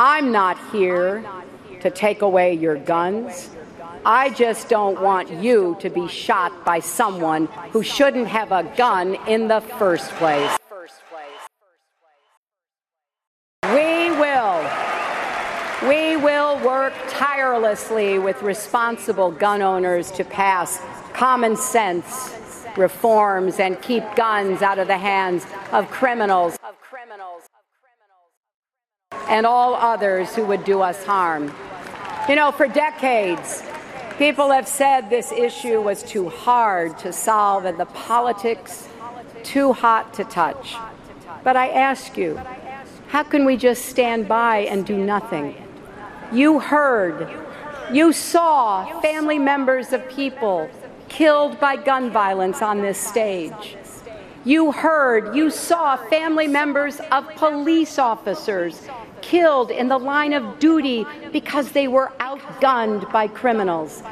I'm not here to take away your guns. I just don't want you to be shot by someone who shouldn't have a gun in the first place. We will. We will work tirelessly with responsible gun owners to pass common sense reforms and keep guns out of the hands of criminals and all others who would do us harm. You know, for decades, people have said this issue was too hard to solve and the politics too hot to touch. But I ask you, how can we just stand by and do nothing? You heard, you saw family members of people killed by gun violence on this stage. You heard, you saw family members of police officers killed in the line of duty because they were outgunned by criminals.